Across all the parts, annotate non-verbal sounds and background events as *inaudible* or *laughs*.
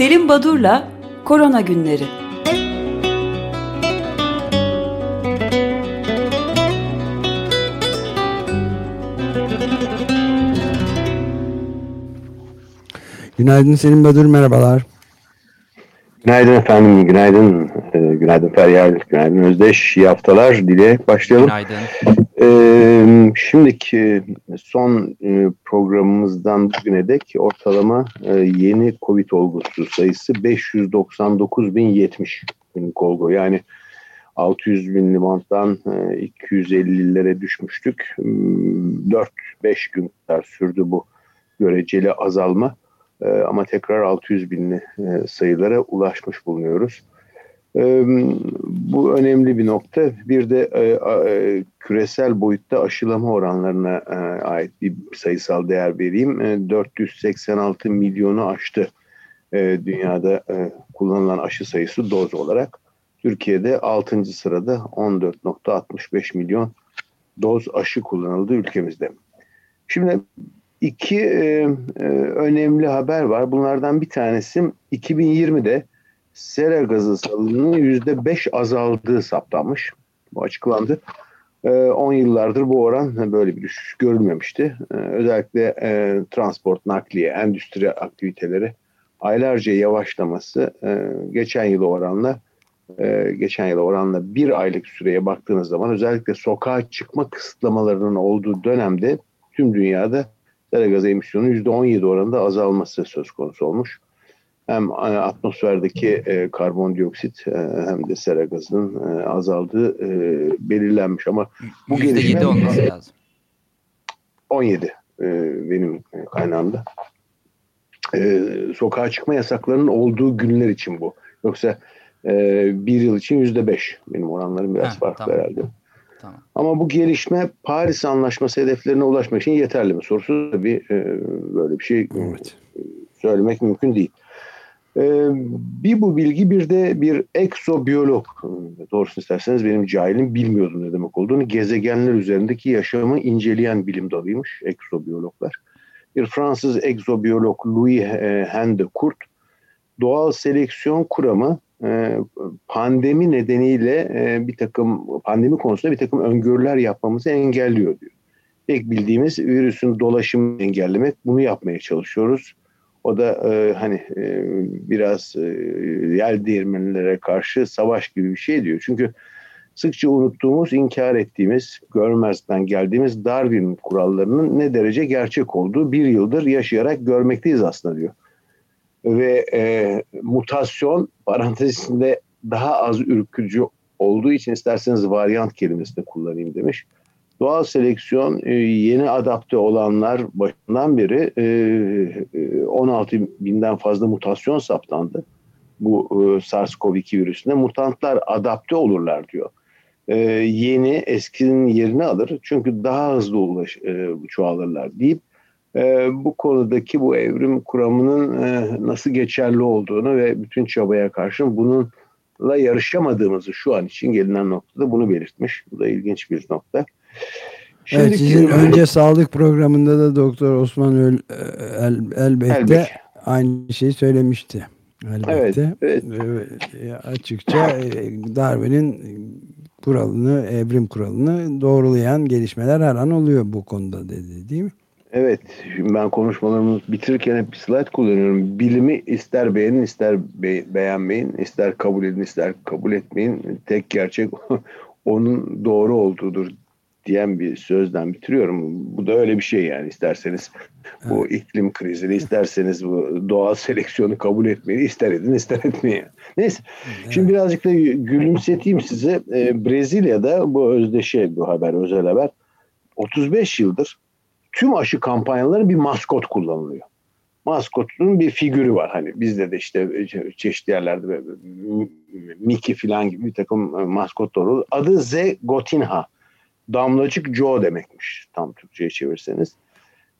Selim Badur'la Korona Günleri Günaydın Selim Badur, merhabalar. Günaydın efendim, günaydın. Ee, günaydın Feryal, günaydın Özdeş. İyi haftalar dileyerek başlayalım. Günaydın. Şimdiki son e, programımızdan bugüne dek ortalama e, yeni Covid olgusu sayısı 599.070 günlük olgu. Yani 600 bin limandan 250'lere düşmüştük. 4-5 gün kadar sürdü bu göreceli azalma. Ama tekrar 600 binli e, sayılara ulaşmış bulunuyoruz. Ee, bu önemli bir nokta. Bir de e, e, küresel boyutta aşılama oranlarına ait bir sayısal değer vereyim. 486 milyonu aştı dünyada kullanılan aşı sayısı doz olarak. Türkiye'de 6. sırada 14.65 milyon doz aşı kullanıldı ülkemizde. Şimdi iki e, e, önemli haber var. Bunlardan bir tanesi 2020'de sera gazı salınımının %5 azaldığı saptanmış. Bu açıklandı. E, 10 yıllardır bu oran böyle bir düşüş görülmemişti. E, özellikle e, transport, nakliye, endüstri aktiviteleri aylarca yavaşlaması e, geçen yıl oranla e, geçen yıl oranla bir aylık süreye baktığınız zaman özellikle sokağa çıkma kısıtlamalarının olduğu dönemde tüm dünyada sera gazı emisyonunun %17 oranında azalması söz konusu olmuş. Hem e, atmosferdeki e, karbondioksit e, hem de sera gazının e, azaldığı e, belirlenmiş ama bu %7 gelişme olması lazım. 17 e, benim kaynağımda. E, sokağa çıkma yasaklarının olduğu günler için bu. Yoksa e, bir yıl için yüzde beş. Benim oranlarım biraz Heh, farklı tamam. herhalde. Tamam. Ama bu gelişme Paris Anlaşması hedeflerine ulaşmak için yeterli mi? Sorusu tabii e, böyle bir şey evet. söylemek mümkün değil. E, bir bu bilgi bir de bir eksobiyolog, doğrusunu isterseniz benim cahilim bilmiyordum ne demek olduğunu, gezegenler üzerindeki yaşamı inceleyen bilim dalıymış eksobiyologlar. Bir Fransız eksobiyolog Louis Hendecourt, doğal seleksiyon kuramı ee, pandemi nedeniyle e, bir takım pandemi konusunda bir takım öngörüler yapmamızı engelliyor diyor. Tek bildiğimiz virüsün dolaşımını engellemek bunu yapmaya çalışıyoruz. O da e, hani e, biraz e, yel değirmenlere karşı savaş gibi bir şey diyor. Çünkü sıkça unuttuğumuz, inkar ettiğimiz, görmezden geldiğimiz Darwin kurallarının ne derece gerçek olduğu bir yıldır yaşayarak görmekteyiz aslında diyor ve e, mutasyon parantezinde daha az ürkücü olduğu için isterseniz varyant kelimesini kullanayım demiş. Doğal seleksiyon e, yeni adapte olanlar başından beri e, 16 e, binden fazla mutasyon saptandı. Bu e, SARS-CoV-2 virüsüne mutantlar adapte olurlar diyor. E, yeni eskinin yerini alır çünkü daha hızlı ulaş, e, çoğalırlar deyip e, bu konudaki bu evrim kuramının e, nasıl geçerli olduğunu ve bütün çabaya karşın bununla yarışamadığımızı şu an için gelinen noktada bunu belirtmiş. Bu da ilginç bir nokta. Şimdiki, evet, sizin önce sağlık programında da Doktor Osman Öl, e, El, Elbek de aynı şeyi söylemişti. Elbette. Evet, evet. Açıkça e, Darwin'in kuralını, evrim kuralını doğrulayan gelişmeler her an oluyor bu konuda dedi değil mi? Evet, şimdi ben konuşmalarımı bitirirken hep bir slide kullanıyorum. Bilimi ister beğenin, ister be beğenmeyin, ister kabul edin, ister kabul etmeyin. Tek gerçek *laughs* onun doğru olduğudur diyen bir sözden bitiriyorum. Bu da öyle bir şey yani isterseniz bu iklim krizini isterseniz bu doğal seleksiyonu kabul etmeyi ister edin ister etmeyin. Neyse evet. şimdi birazcık da gülümseteyim size. Ee, Brezilya'da bu özdeşe bu haber özel haber 35 yıldır tüm aşı kampanyaları bir maskot kullanılıyor. Maskotun bir figürü var. Hani bizde de işte çeşitli yerlerde Mickey falan gibi bir takım maskotlar olur. Adı Z. Gotinha. Damlacık Joe demekmiş tam Türkçe'ye çevirseniz.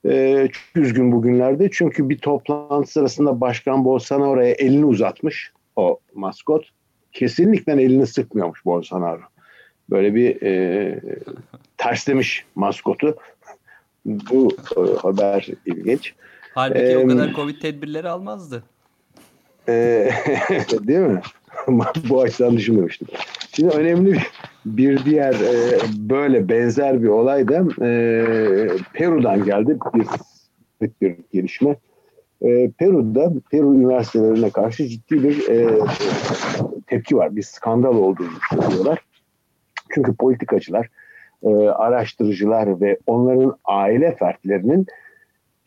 Ee, çok üzgün bugünlerde çünkü bir toplantı sırasında Başkan Bolsonaro'ya elini uzatmış o maskot. Kesinlikle elini sıkmıyormuş Bolsonaro. Böyle bir e, terslemiş maskotu. Bu e, haber ilginç. Halbuki ee, o kadar Covid tedbirleri almazdı. Ee, *laughs* değil mi? *laughs* Bu açıdan düşünmemiştim. Şimdi önemli bir, bir diğer e, böyle benzer bir olay da e, Peru'dan geldi. Bir, bir gelişme. E, Peru'da Peru üniversitelerine karşı ciddi bir e, tepki var. Bir skandal olduğunu söylüyorlar. Çünkü politikacılar, e, araştırıcılar ve onların aile fertlerinin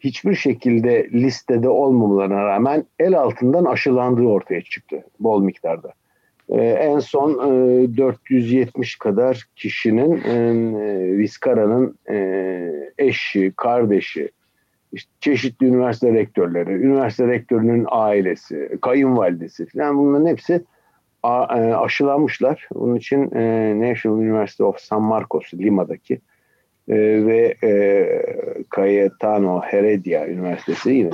hiçbir şekilde listede olmamalarına rağmen el altından aşılandığı ortaya çıktı bol miktarda. Ee, en son e, 470 kadar kişinin e, Viscara'nın e, eşi, kardeşi, çeşitli üniversite rektörleri, üniversite rektörünün ailesi, kayınvalidesi falan bunların hepsi e, aşılanmışlar. Bunun için e, National University of San Marcos Lima'daki e, ve e, Cayetano Heredia Üniversitesi yine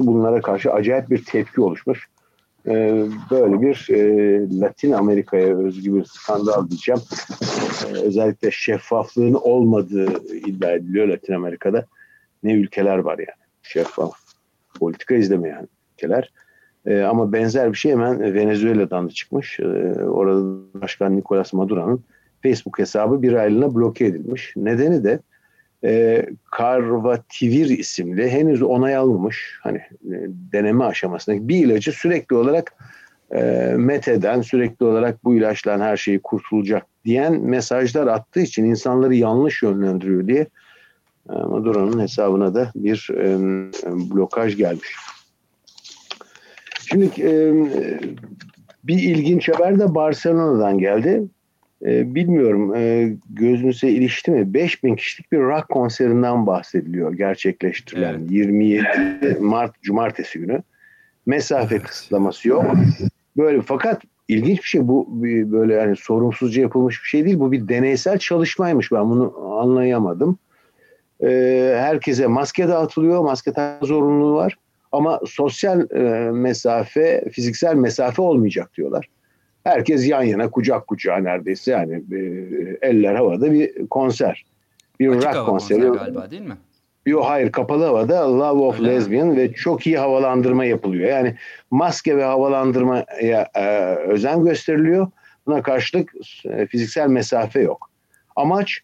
bunlara karşı acayip bir tepki oluşmuş. E, böyle bir e, Latin Amerika'ya özgü bir skandal diyeceğim. E, özellikle şeffaflığın olmadığı iddia ediliyor Latin Amerika'da. Ne ülkeler var yani şeffaf politika izlemeyen ülkeler. E, ama benzer bir şey hemen Venezuela'dan da çıkmış. Orada Başkan Nicolas Maduro'nun Facebook hesabı bir aylığına bloke edilmiş. Nedeni de e, Carvativir isimli henüz onay almamış hani e, deneme aşamasındaki bir ilacı sürekli olarak e, meteden sürekli olarak bu ilaçtan her şeyi kurtulacak diyen mesajlar attığı için insanları yanlış yönlendiriyor diye e, Maduro'nun hesabına da bir e, blokaj gelmiş. Şimdi e, bir ilginç haber de Barcelona'dan geldi. E, bilmiyorum e, gözünüze ilişti mi? 5000 kişilik bir rock konserinden bahsediliyor gerçekleştirilen evet. 27 Mart Cumartesi günü. Mesafe evet. kısıtlaması yok. Böyle fakat ilginç bir şey bu bir böyle yani sorumsuzca yapılmış bir şey değil. Bu bir deneysel çalışmaymış. Ben bunu anlayamadım. E, herkese maske dağıtılıyor. Maske zorunluluğu var. Ama sosyal e, mesafe, fiziksel mesafe olmayacak diyorlar. Herkes yan yana kucak kucağa neredeyse yani e, eller havada bir konser. Bir Açık rock konseri. galiba değil mi? Yok hayır kapalı havada Love of Öyle Lesbian mi? ve çok iyi havalandırma yapılıyor. Yani maske ve havalandırmaya e, özen gösteriliyor. Buna karşılık e, fiziksel mesafe yok. Amaç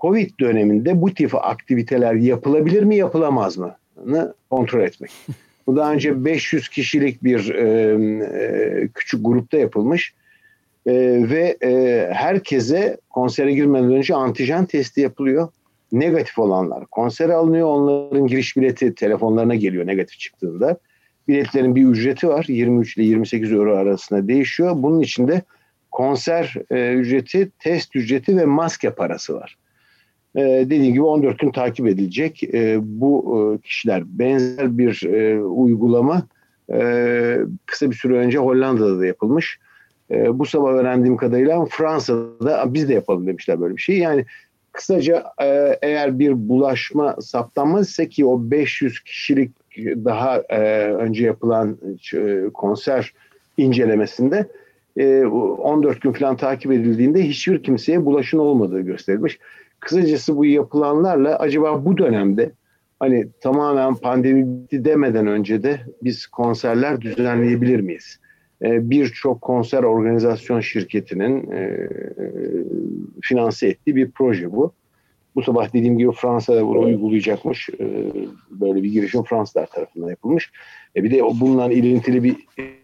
Covid döneminde bu tip aktiviteler yapılabilir mi yapılamaz mı? kontrol etmek. Bu daha önce *laughs* 500 kişilik bir e, e, küçük grupta yapılmış e, ve e, herkese konsere girmeden önce antijen testi yapılıyor. Negatif olanlar konsere alınıyor. Onların giriş bileti telefonlarına geliyor negatif çıktığında. Biletlerin bir ücreti var. 23 ile 28 euro arasında değişiyor. Bunun içinde konser e, ücreti, test ücreti ve maske parası var. E, dediğim gibi 14 gün takip edilecek. E, bu e, kişiler benzer bir e, uygulama e, kısa bir süre önce Hollanda'da da yapılmış. Bu sabah öğrendiğim kadarıyla Fransa'da biz de yapalım demişler böyle bir şey. Yani kısaca e, eğer bir bulaşma saptanmazsa ki o 500 kişilik daha e, önce yapılan e, konser incelemesinde e, 14 gün falan takip edildiğinde hiçbir kimseye bulaşın olmadığı gösterilmiş. Kısacası bu yapılanlarla acaba bu dönemde hani tamamen pandemi demeden önce de biz konserler düzenleyebilir miyiz? Ee, birçok konser organizasyon şirketinin e, finanse ettiği bir proje bu. Bu sabah dediğim gibi Fransa'da bunu uygulayacakmış. Ee, böyle bir girişim Fransızlar tarafından yapılmış. E bir de bununla ilintili bir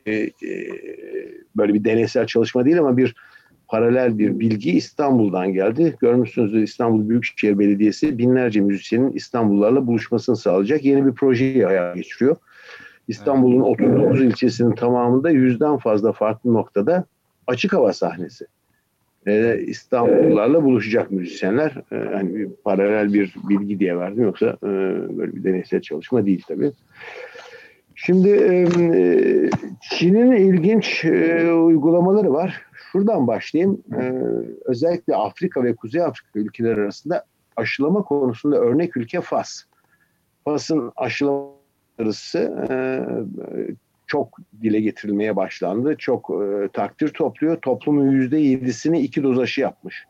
e, e, böyle bir deneysel çalışma değil ama bir paralel bir bilgi İstanbul'dan geldi. Görmüşsünüzdür İstanbul Büyükşehir Belediyesi binlerce müzisyenin İstanbullularla buluşmasını sağlayacak yeni bir projeyi hayal geçiriyor. İstanbul'un 39 ilçesinin tamamında yüzden fazla farklı noktada açık hava sahnesi. Ee, İstanbullularla buluşacak müzisyenler. Ee, hani bir paralel bir bilgi diye verdim yoksa e, böyle bir deneysel çalışma değil tabii. Şimdi e, Çin'in ilginç e, uygulamaları var. Şuradan başlayayım. E, özellikle Afrika ve Kuzey Afrika ülkeleri arasında aşılama konusunda örnek ülke Fas. Fas'ın aşılama e, çok dile getirilmeye başlandı. Çok e, takdir topluyor. Toplumun yüzde yedisini iki doz aşı yapmış.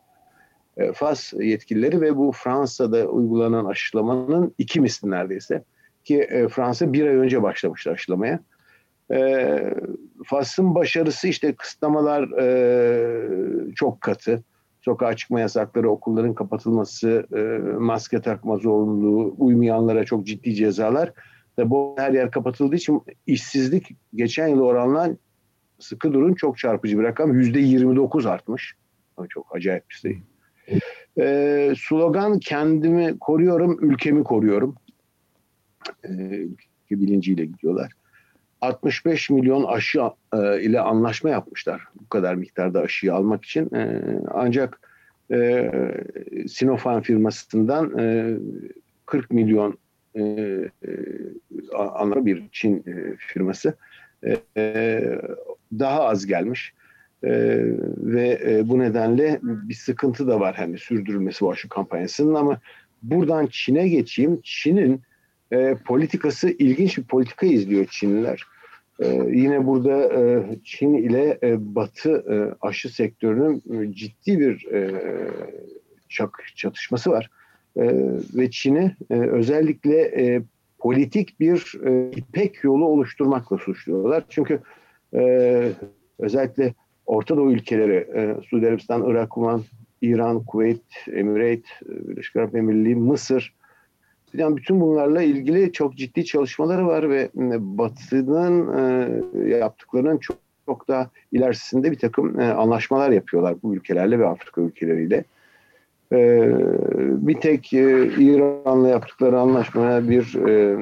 E, Fas yetkilileri ve bu Fransa'da uygulanan aşılamanın iki misli neredeyse. Ki Fransa bir ay önce başlamıştı aşılamaya. Fas'ın başarısı işte kısıtlamalar çok katı. Sokağa çıkma yasakları, okulların kapatılması, maske takma zorunluluğu, uymayanlara çok ciddi cezalar. Ve bu her yer kapatıldığı için işsizlik geçen yıl oranla sıkı durun çok çarpıcı bir rakam. Yüzde 29 artmış. Çok acayip bir şey. Ee, slogan kendimi koruyorum, ülkemi koruyorum. Ee, ülke bilinciyle gidiyorlar. 65 milyon aşı e, ile anlaşma yapmışlar. Bu kadar miktarda aşıyı almak için. E, ancak e, Sinopharm firmasından e, 40 milyon e, e, bir Çin e, firması e, daha az gelmiş. Ve bu nedenle bir sıkıntı da var hani sürdürülmesi bu aşı kampanyasının ama buradan Çin'e geçeyim. Çin'in politikası ilginç bir politika izliyor Çinliler. Yine burada Çin ile Batı aşı sektörünün ciddi bir çatışması var. E, ve Çin'i e, özellikle e, politik bir ipek yolu oluşturmakla suçluyorlar. Çünkü özellikle Orta Doğu ülkeleri, Suudi Arabistan, Irak, Kuman, İran, Kuveyt, Emirate, Birleşik Arap Emirliği, Mısır, yani bütün bunlarla ilgili çok ciddi çalışmaları var ve Batı'nın e, yaptıklarının çok, çok daha ilerisinde bir takım e, anlaşmalar yapıyorlar bu ülkelerle ve Afrika ülkeleriyle. E, bir tek e, İran'la yaptıkları anlaşmaya bir e,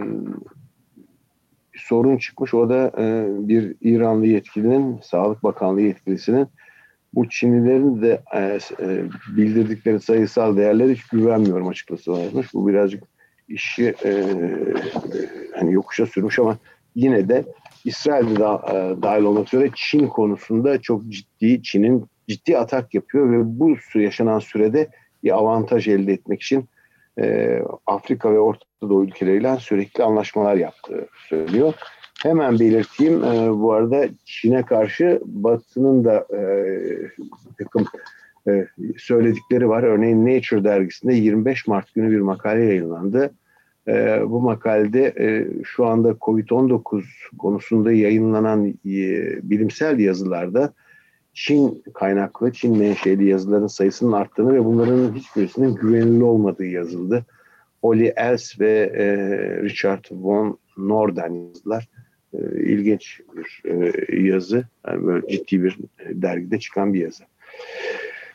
sorun çıkmış. O da e, bir İranlı yetkilinin, Sağlık Bakanlığı yetkilisinin bu Çinlilerin de e, e, bildirdikleri sayısal değerlere hiç güvenmiyorum açıkçası varmış. Bu birazcık işi e, hani yokuşa sürmüş ama yine de İsrail'de de e, dahil olmak üzere Çin konusunda çok ciddi Çin'in ciddi atak yapıyor ve bu yaşanan sürede bir avantaj elde etmek için e, Afrika ve Orta Doğu ülkeleriyle sürekli anlaşmalar yaptığı söylüyor. Hemen belirteyim e, bu arada Çin'e karşı Batı'nın da e, takım e, söyledikleri var. Örneğin Nature dergisinde 25 Mart günü bir makale yayınlandı. E, bu makalede e, şu anda COVID-19 konusunda yayınlanan e, bilimsel yazılarda Çin kaynaklı, Çin menşeli yazıların sayısının arttığını ve bunların hiçbirisinin güvenilir olmadığı yazıldı. Oli Els ve e, Richard von Norden yazdılar. E, ilginç bir e, yazı. Yani böyle ciddi bir dergide çıkan bir yazı.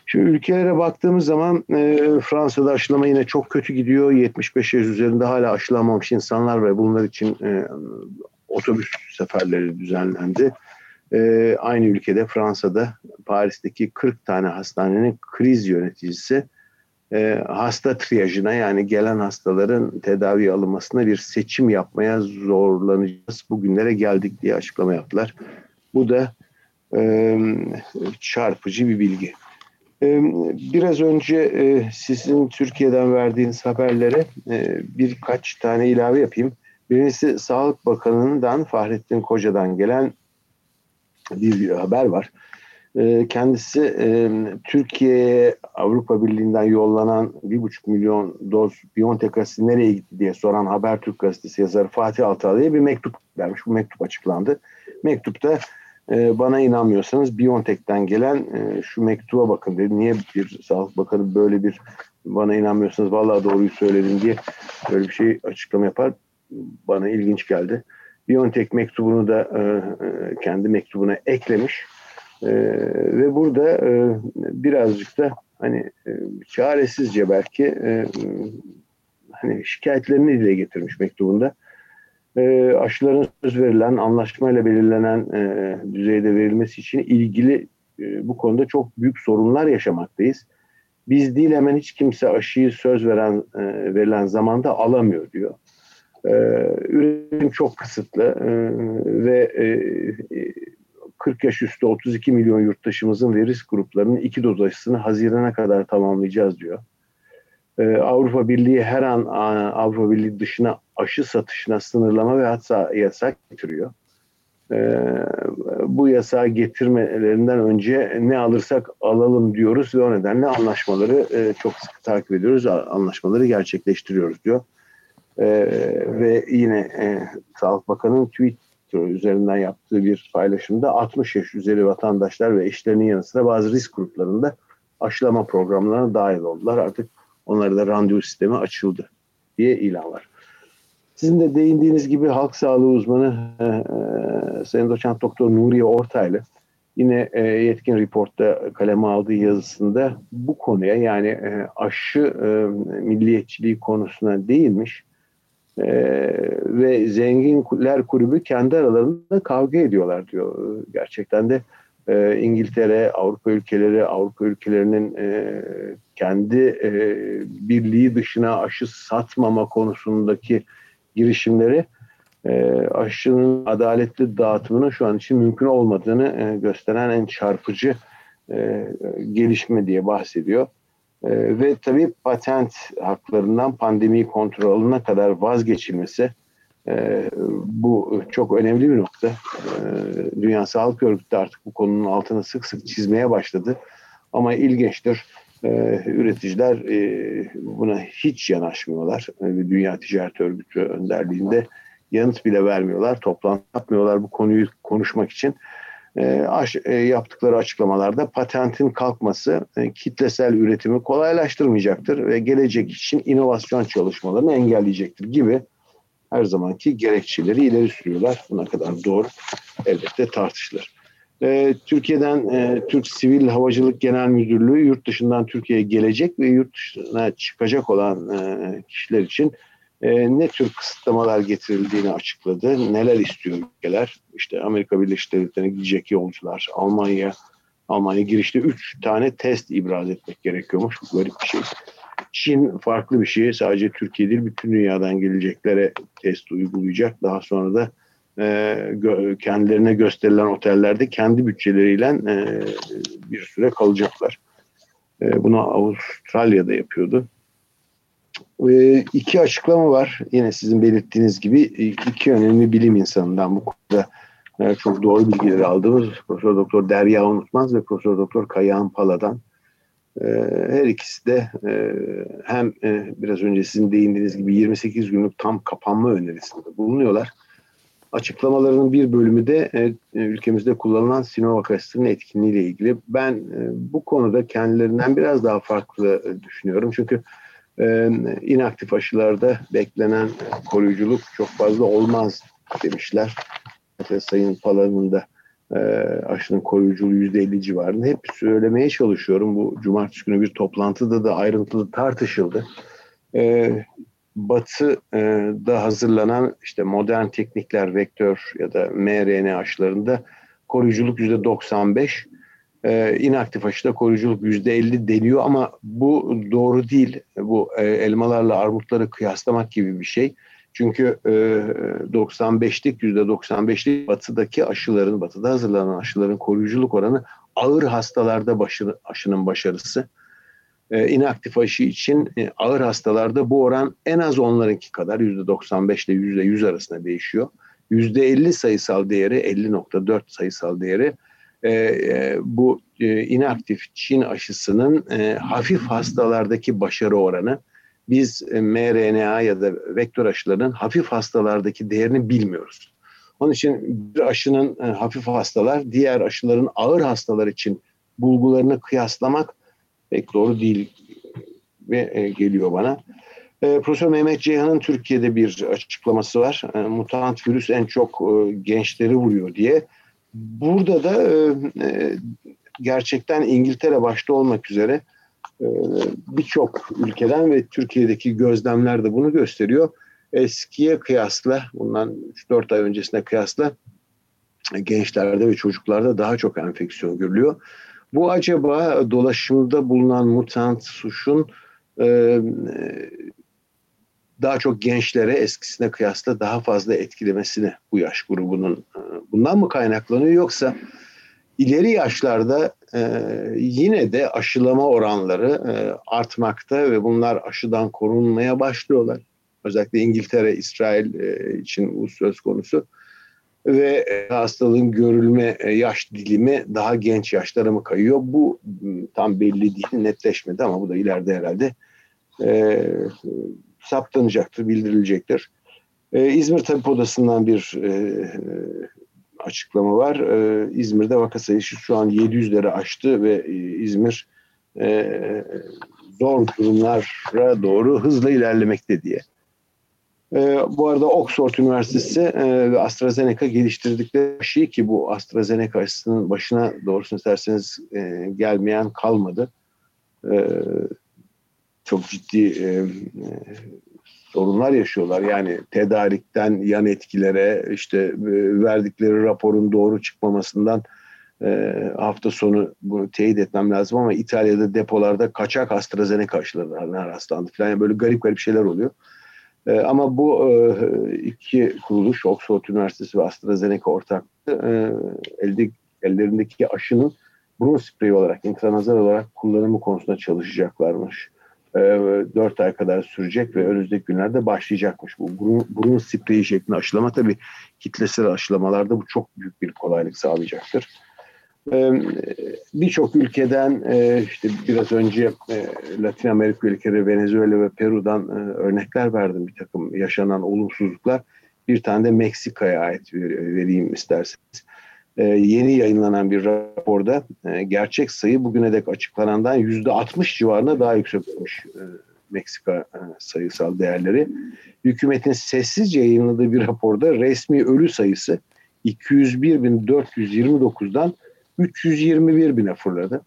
Şimdi ülkelere baktığımız zaman e, Fransa'da aşılama yine çok kötü gidiyor. 75 yaş üzerinde hala aşılamamış insanlar ve bunlar için e, otobüs seferleri düzenlendi. E, aynı ülkede Fransa'da Paris'teki 40 tane hastanenin kriz yöneticisi e, hasta triyajına yani gelen hastaların tedavi alınmasına bir seçim yapmaya zorlanacağız. Bugünlere geldik diye açıklama yaptılar. Bu da e, çarpıcı bir bilgi. Biraz önce e, sizin Türkiye'den verdiğiniz haberlere e, birkaç tane ilave yapayım. Birincisi Sağlık Bakanı'ndan Fahrettin Koca'dan gelen bir haber var. E, kendisi Türkiye'ye Avrupa Birliği'nden yollanan 1,5 milyon doz Biontech aşısı nereye gitti diye soran Habertürk gazetesi yazarı Fatih Altalı'ya bir mektup vermiş. Bu mektup açıklandı. Mektupta e, bana inanmıyorsanız Biontech'ten gelen e, şu mektuba bakın dedi. Niye bir Sağlık Bakanı böyle bir bana inanmıyorsanız vallahi doğruyu söyledim diye böyle bir şey açıklama yapar. Bana ilginç geldi. Biontech mektubunu da e, e kendi mektubuna eklemiş. E, ve burada e, birazcık da hani e, çaresizce belki e, hani şikayetlerini dile getirmiş mektubunda e, aşıların söz verilen, anlaşmayla belirlenen e, düzeyde verilmesi için ilgili e, bu konuda çok büyük sorunlar yaşamaktayız. Biz değil hemen hiç kimse aşıyı söz veren e, verilen zamanda alamıyor diyor. E, üretim çok kısıtlı e, ve e, 40 yaş üstü 32 milyon yurttaşımızın ve risk gruplarının iki doz aşısını Haziran'a kadar tamamlayacağız diyor. Ee, Avrupa Birliği her an Avrupa Birliği dışına aşı satışına sınırlama ve hatta yasak getiriyor. Ee, bu yasağı getirmelerinden önce ne alırsak alalım diyoruz ve o nedenle anlaşmaları e, çok sıkı takip ediyoruz. Anlaşmaları gerçekleştiriyoruz diyor. Ee, ve yine e, Sağlık Bakanı'nın tweet üzerinden yaptığı bir paylaşımda 60 yaş üzeri vatandaşlar ve eşlerinin yanı sıra bazı risk gruplarında aşılama programlarına dahil oldular. Artık onlara da randevu sistemi açıldı diye ilan var. Sizin de değindiğiniz gibi halk sağlığı uzmanı e, e, Sayın Doçent Doktor Nuriye Ortaylı yine e, yetkin reportta kaleme aldığı yazısında bu konuya yani e, aşı e, milliyetçiliği konusuna değinmiş e, ve zenginler kulübü kendi aralarında kavga ediyorlar diyor. Gerçekten de e, İngiltere, Avrupa ülkeleri, Avrupa ülkelerinin e, kendi e, birliği dışına aşı satmama konusundaki girişimleri e, aşının adaletli dağıtımının şu an için mümkün olmadığını e, gösteren en çarpıcı e, gelişme diye bahsediyor. E, ve tabii patent haklarından pandemiyi kontrolüne kadar vazgeçilmesi e, bu çok önemli bir nokta. E, Dünya Sağlık Örgütü artık bu konunun altını sık sık çizmeye başladı. Ama ilginçtir. E, üreticiler e, buna hiç yanaşmıyorlar. E, Dünya Ticaret Örgütü önderliğinde yanıt bile vermiyorlar. Toplantı yapmıyorlar bu konuyu konuşmak için. E, aş, e, yaptıkları açıklamalarda patentin kalkması e, kitlesel üretimi kolaylaştırmayacaktır ve gelecek için inovasyon çalışmalarını engelleyecektir gibi her zamanki gerekçeleri ileri sürüyorlar. Buna kadar doğru elbette tartışılır. E, Türkiye'den e, Türk Sivil Havacılık Genel Müdürlüğü yurt dışından Türkiye'ye gelecek ve yurt dışına çıkacak olan e, kişiler için e, ne tür kısıtlamalar getirildiğini açıkladı. Neler istiyor ülkeler? İşte Amerika Birleşik Devletleri'ne gidecek yolcular, Almanya, Almanya girişte 3 tane test ibraz etmek gerekiyormuş. Bu garip bir şey. Çin farklı bir şey. Sadece Türkiye değil bütün dünyadan geleceklere test uygulayacak. Daha sonra da e, kendilerine gösterilen otellerde kendi bütçeleriyle e, bir süre kalacaklar. E, bunu Avustralya'da yapıyordu. E, iki açıklama var. Yine sizin belirttiğiniz gibi iki önemli bilim insanından bu konuda e, çok doğru bilgileri aldığımız Profesör Doktor Derya Unutmaz ve Profesör Doktor Kayahan Pala'dan. E, her ikisi de e, hem e, biraz önce sizin değindiğiniz gibi 28 günlük tam kapanma önerisinde bulunuyorlar. Açıklamalarının bir bölümü de e, ülkemizde kullanılan Sinovac aşısının etkinliğiyle ilgili. Ben e, bu konuda kendilerinden biraz daha farklı e, düşünüyorum. Çünkü e, inaktif aşılarda beklenen koruyuculuk çok fazla olmaz demişler. Sayın Pala'nın da e, aşının koruyuculuğu %50 civarında. Hep söylemeye çalışıyorum. Bu cumartesi günü bir toplantıda da ayrıntılı tartışıldı. E, Batı'da hazırlanan işte modern teknikler, vektör ya da mRNA aşılarında koruyuculuk %95 e, inaktif aşıda koruyuculuk %50 deniyor ama bu doğru değil. Bu e, elmalarla armutları kıyaslamak gibi bir şey. Çünkü e, 95'lik %95'lik batıdaki aşıların, batıda hazırlanan aşıların koruyuculuk oranı ağır hastalarda başı, aşının başarısı. E, inaktif aşı için e, ağır hastalarda bu oran en az onlarınki kadar %95 ile %100 arasında değişiyor. %50 sayısal değeri, 50.4 sayısal değeri e, e, bu e, inaktif Çin aşısının e, hafif hastalardaki başarı oranı biz e, mRNA ya da vektör aşılarının hafif hastalardaki değerini bilmiyoruz. Onun için bir aşının e, hafif hastalar diğer aşıların ağır hastalar için bulgularını kıyaslamak pek doğru değil ve geliyor bana. E, Profesör Mehmet Ceyhan'ın Türkiye'de bir açıklaması var. E, mutant virüs en çok e, gençleri vuruyor diye. Burada da e, e, gerçekten İngiltere başta olmak üzere e, birçok ülkeden ve Türkiye'deki gözlemler de bunu gösteriyor. Eskiye kıyasla, bundan 3-4 ay öncesine kıyasla gençlerde ve çocuklarda daha çok enfeksiyon görülüyor. Bu acaba dolaşımda bulunan mutant suşun e, daha çok gençlere eskisine kıyasla daha fazla etkilemesini bu yaş grubunun e, bundan mı kaynaklanıyor yoksa ileri yaşlarda e, yine de aşılama oranları e, artmakta ve bunlar aşıdan korunmaya başlıyorlar. Özellikle İngiltere, İsrail için bu söz konusu ve hastalığın görülme yaş dilimi daha genç yaşlara mı kayıyor? Bu tam belli değil, netleşmedi ama bu da ileride herhalde saptanacaktır, bildirilecektir. E, İzmir Tabip Odası'ndan bir e, açıklama var. E, İzmir'de vaka sayısı şu an 700'leri aştı ve e, İzmir e, zor durumlara doğru hızla ilerlemekte diye. E, bu arada Oxford Üniversitesi e, ve AstraZeneca geliştirdikleri aşıyı ki bu AstraZeneca aşısının başına doğrusunu isterseniz e, gelmeyen kalmadı. E, çok ciddi e, e, sorunlar yaşıyorlar. Yani tedarikten yan etkilere işte e, verdikleri raporun doğru çıkmamasından e, hafta sonu bunu teyit etmem lazım ama İtalya'da depolarda kaçak AstraZeneca aşılarına rastlandı falan. Yani böyle garip garip şeyler oluyor. E, ama bu e, iki kuruluş Oxford Üniversitesi ve AstraZeneca ortak e, elde, ellerindeki aşının burun spreyi olarak, intranazal olarak kullanımı konusunda çalışacaklarmış. E, 4 ay kadar sürecek ve önümüzdeki günlerde başlayacakmış. Bu burun, burun spreyi şeklinde aşılama tabii kitlesel aşılamalarda bu çok büyük bir kolaylık sağlayacaktır. Birçok ülkeden işte biraz önce Latin Amerika ülkeleri Venezuela ve Peru'dan örnekler verdim bir takım yaşanan olumsuzluklar. Bir tane de Meksika'ya ait vereyim isterseniz. Yeni yayınlanan bir raporda gerçek sayı bugüne dek açıklanandan %60 civarında daha yüksek olmuş Meksika sayısal değerleri. Hükümetin sessizce yayınladığı bir raporda resmi ölü sayısı 201.429'dan 321 bine fırladı.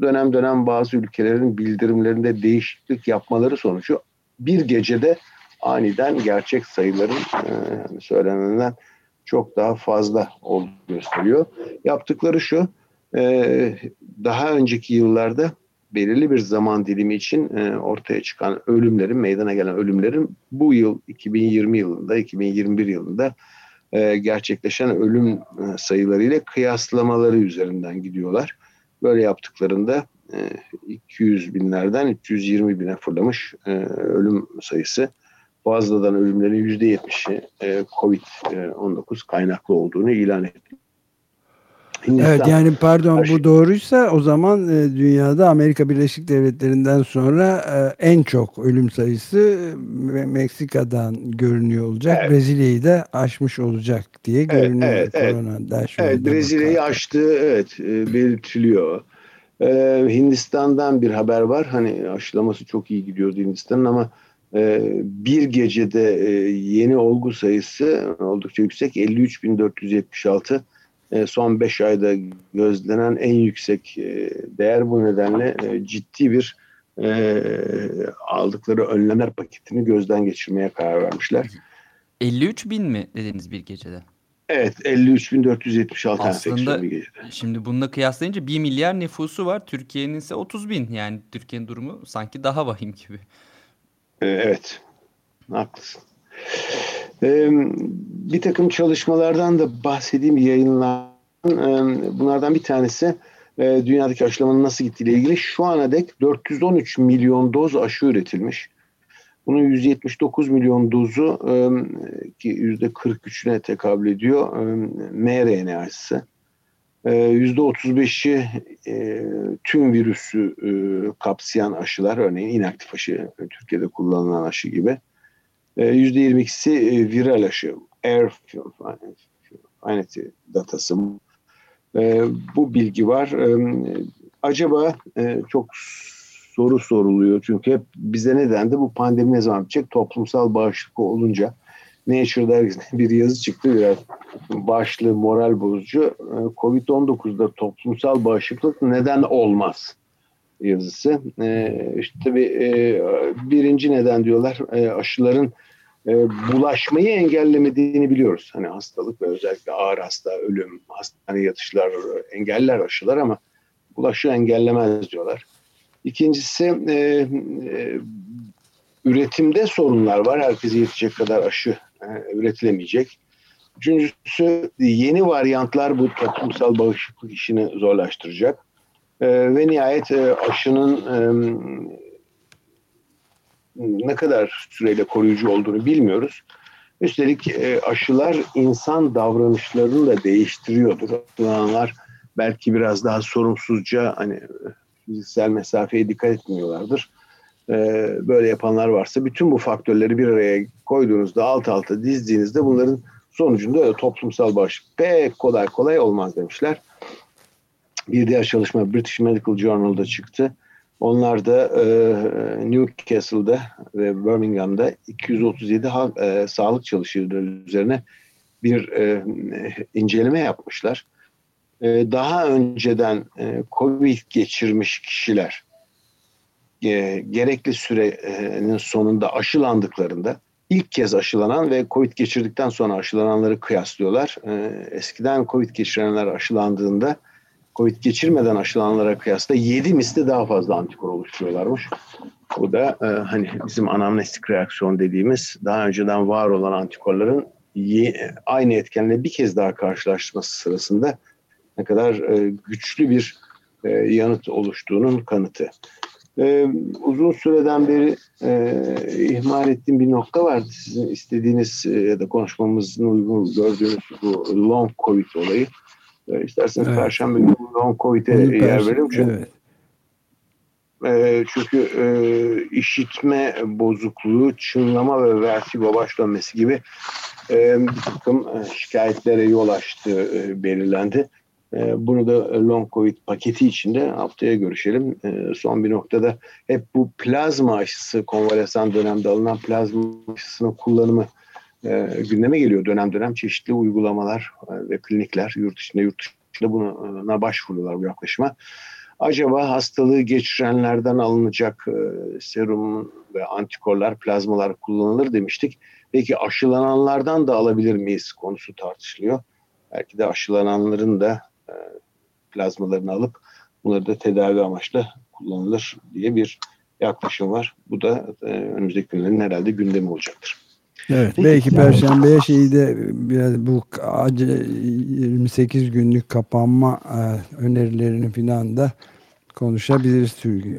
Dönem dönem bazı ülkelerin bildirimlerinde değişiklik yapmaları sonucu bir gecede aniden gerçek sayıların e, söylenenden çok daha fazla olduğunu gösteriyor. Yaptıkları şu, e, daha önceki yıllarda belirli bir zaman dilimi için e, ortaya çıkan ölümlerin, meydana gelen ölümlerin bu yıl 2020 yılında, 2021 yılında e, gerçekleşen ölüm sayılarıyla kıyaslamaları üzerinden gidiyorlar. Böyle yaptıklarında 200 e, binlerden 320 bine fırlamış ölüm sayısı. Fazladan ölümlerin %70'i COVID-19 kaynaklı olduğunu ilan etti. Hindistan. Evet yani pardon bu doğruysa o zaman e, dünyada Amerika Birleşik Devletleri'nden sonra e, en çok ölüm sayısı e, Meksika'dan görünüyor olacak. Evet. Brezilya'yı da aşmış olacak diye görünüyor. Evet, evet, evet. evet Brezilya'yı aştığı evet e, belirtiliyor. E, Hindistan'dan bir haber var. Hani aşılaması çok iyi gidiyordu Hindistan'ın ama e, bir gecede e, yeni olgu sayısı oldukça yüksek. 53.476 e, son 5 ayda gözlenen en yüksek e, değer bu nedenle e, ciddi bir aldıkları önlemler paketini gözden geçirmeye karar vermişler. 53 bin mi dediniz bir gecede? Evet 53.476 Aslında bir gecede. şimdi bununla kıyaslayınca 1 milyar nüfusu var. Türkiye'nin ise 30 bin. Yani Türkiye'nin durumu sanki daha vahim gibi. Evet haklısın. Bir takım çalışmalardan da bahsedeyim yayınlar. Bunlardan bir tanesi dünyadaki aşılamanın nasıl gittiğiyle ilgili. Şu ana dek 413 milyon doz aşı üretilmiş. Bunun 179 milyon dozu ki %43'üne tekabül ediyor mRNA aşısı. %35'i tüm virüsü kapsayan aşılar örneğin inaktif aşı Türkiye'de kullanılan aşı gibi. %22'si ee, e, viral aşı. Air Finity datası. E, bu bilgi var. E, acaba e, çok soru soruluyor. Çünkü hep bize ne dendi? Bu pandemi ne zaman bitecek? Toplumsal bağışıklık olunca Nature dergisinde *laughs* bir yazı çıktı biraz başlı moral bozucu. E, Covid-19'da toplumsal bağışıklık neden olmaz? yazısı. E, işte tabii e, birinci neden diyorlar e, aşıların e, bulaşmayı engellemediğini biliyoruz. Hani hastalık ve özellikle ağır hasta, ölüm, hastane yatışlar engeller aşılar ama bulaşı engellemez diyorlar. İkincisi e, e, üretimde sorunlar var. Herkese yetecek kadar aşı üretilemeyecek. Üçüncüsü yeni varyantlar bu toplumsal bağışıklık işini zorlaştıracak. E, ve nihayet e, aşının e, ne kadar süreyle koruyucu olduğunu bilmiyoruz. Üstelik e, aşılar insan davranışlarını da değiştiriyordur. Aşılananlar belki biraz daha sorumsuzca hani fiziksel mesafeye dikkat etmiyorlardır. Böyle yapanlar varsa bütün bu faktörleri bir araya koyduğunuzda alt alta dizdiğinizde bunların sonucunda toplumsal bağışıklık pek kolay kolay olmaz demişler. Bir diğer çalışma British Medical Journal'da çıktı. Onlar da e, Newcastle'da ve Birmingham'da 237 e, sağlık çalışanları üzerine bir e, inceleme yapmışlar. E, daha önceden e, COVID geçirmiş kişiler e, gerekli sürenin sonunda aşılandıklarında ilk kez aşılanan ve COVID geçirdikten sonra aşılananları kıyaslıyorlar. E, eskiden COVID geçirenler aşılandığında Covid geçirmeden aşılananlara kıyasla 7 misli daha fazla antikor oluşturuyorlarmış. Bu da e, hani bizim anamnestik reaksiyon dediğimiz daha önceden var olan antikorların aynı etkenle bir kez daha karşılaşması sırasında ne kadar e, güçlü bir e, yanıt oluştuğunun kanıtı. E, uzun süreden beri e, ihmal ettiğim bir nokta vardı. Sizin istediğiniz e, ya da konuşmamızın uygun gördüğünüz bu long covid olayı. E, isterseniz evet. Perşembe günü long covid'e yer verelim. Çünkü, evet. E, çünkü e, işitme bozukluğu, çınlama ve vertigo baş dönmesi gibi e, bir takım e, şikayetlere yol açtığı e, belirlendi. E, bunu da long covid paketi içinde haftaya görüşelim. E, son bir noktada hep bu plazma aşısı konvalesan dönemde alınan plazma aşısının kullanımı e, gündeme geliyor dönem dönem çeşitli uygulamalar ve klinikler yurt içinde yurt dışında buna başvuruyorlar bu yaklaşıma. Acaba hastalığı geçirenlerden alınacak serum ve antikorlar, plazmalar kullanılır demiştik. Peki aşılananlardan da alabilir miyiz konusu tartışılıyor. Belki de aşılananların da e, plazmalarını alıp bunları da tedavi amaçlı kullanılır diye bir yaklaşım var. Bu da e, önümüzdeki günlerin herhalde gündemi olacaktır. Evet Peki, belki Perşembe'ye şeyi de biraz bu 28 günlük kapanma e, önerilerini filan da konuşabiliriz.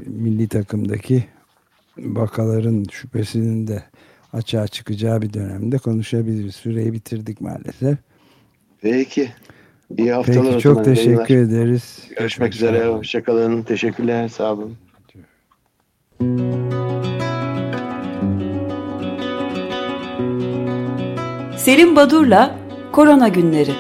Milli takımdaki vakaların şüphesinin de açığa çıkacağı bir dönemde konuşabiliriz. Süreyi bitirdik maalesef. Peki. İyi haftalar. Peki çok teşekkür yayınlar. ederiz. Görüşmek üzere. Hoşçakalın. Teşekkürler. Sağ olun. Selim Badur'la Korona Günleri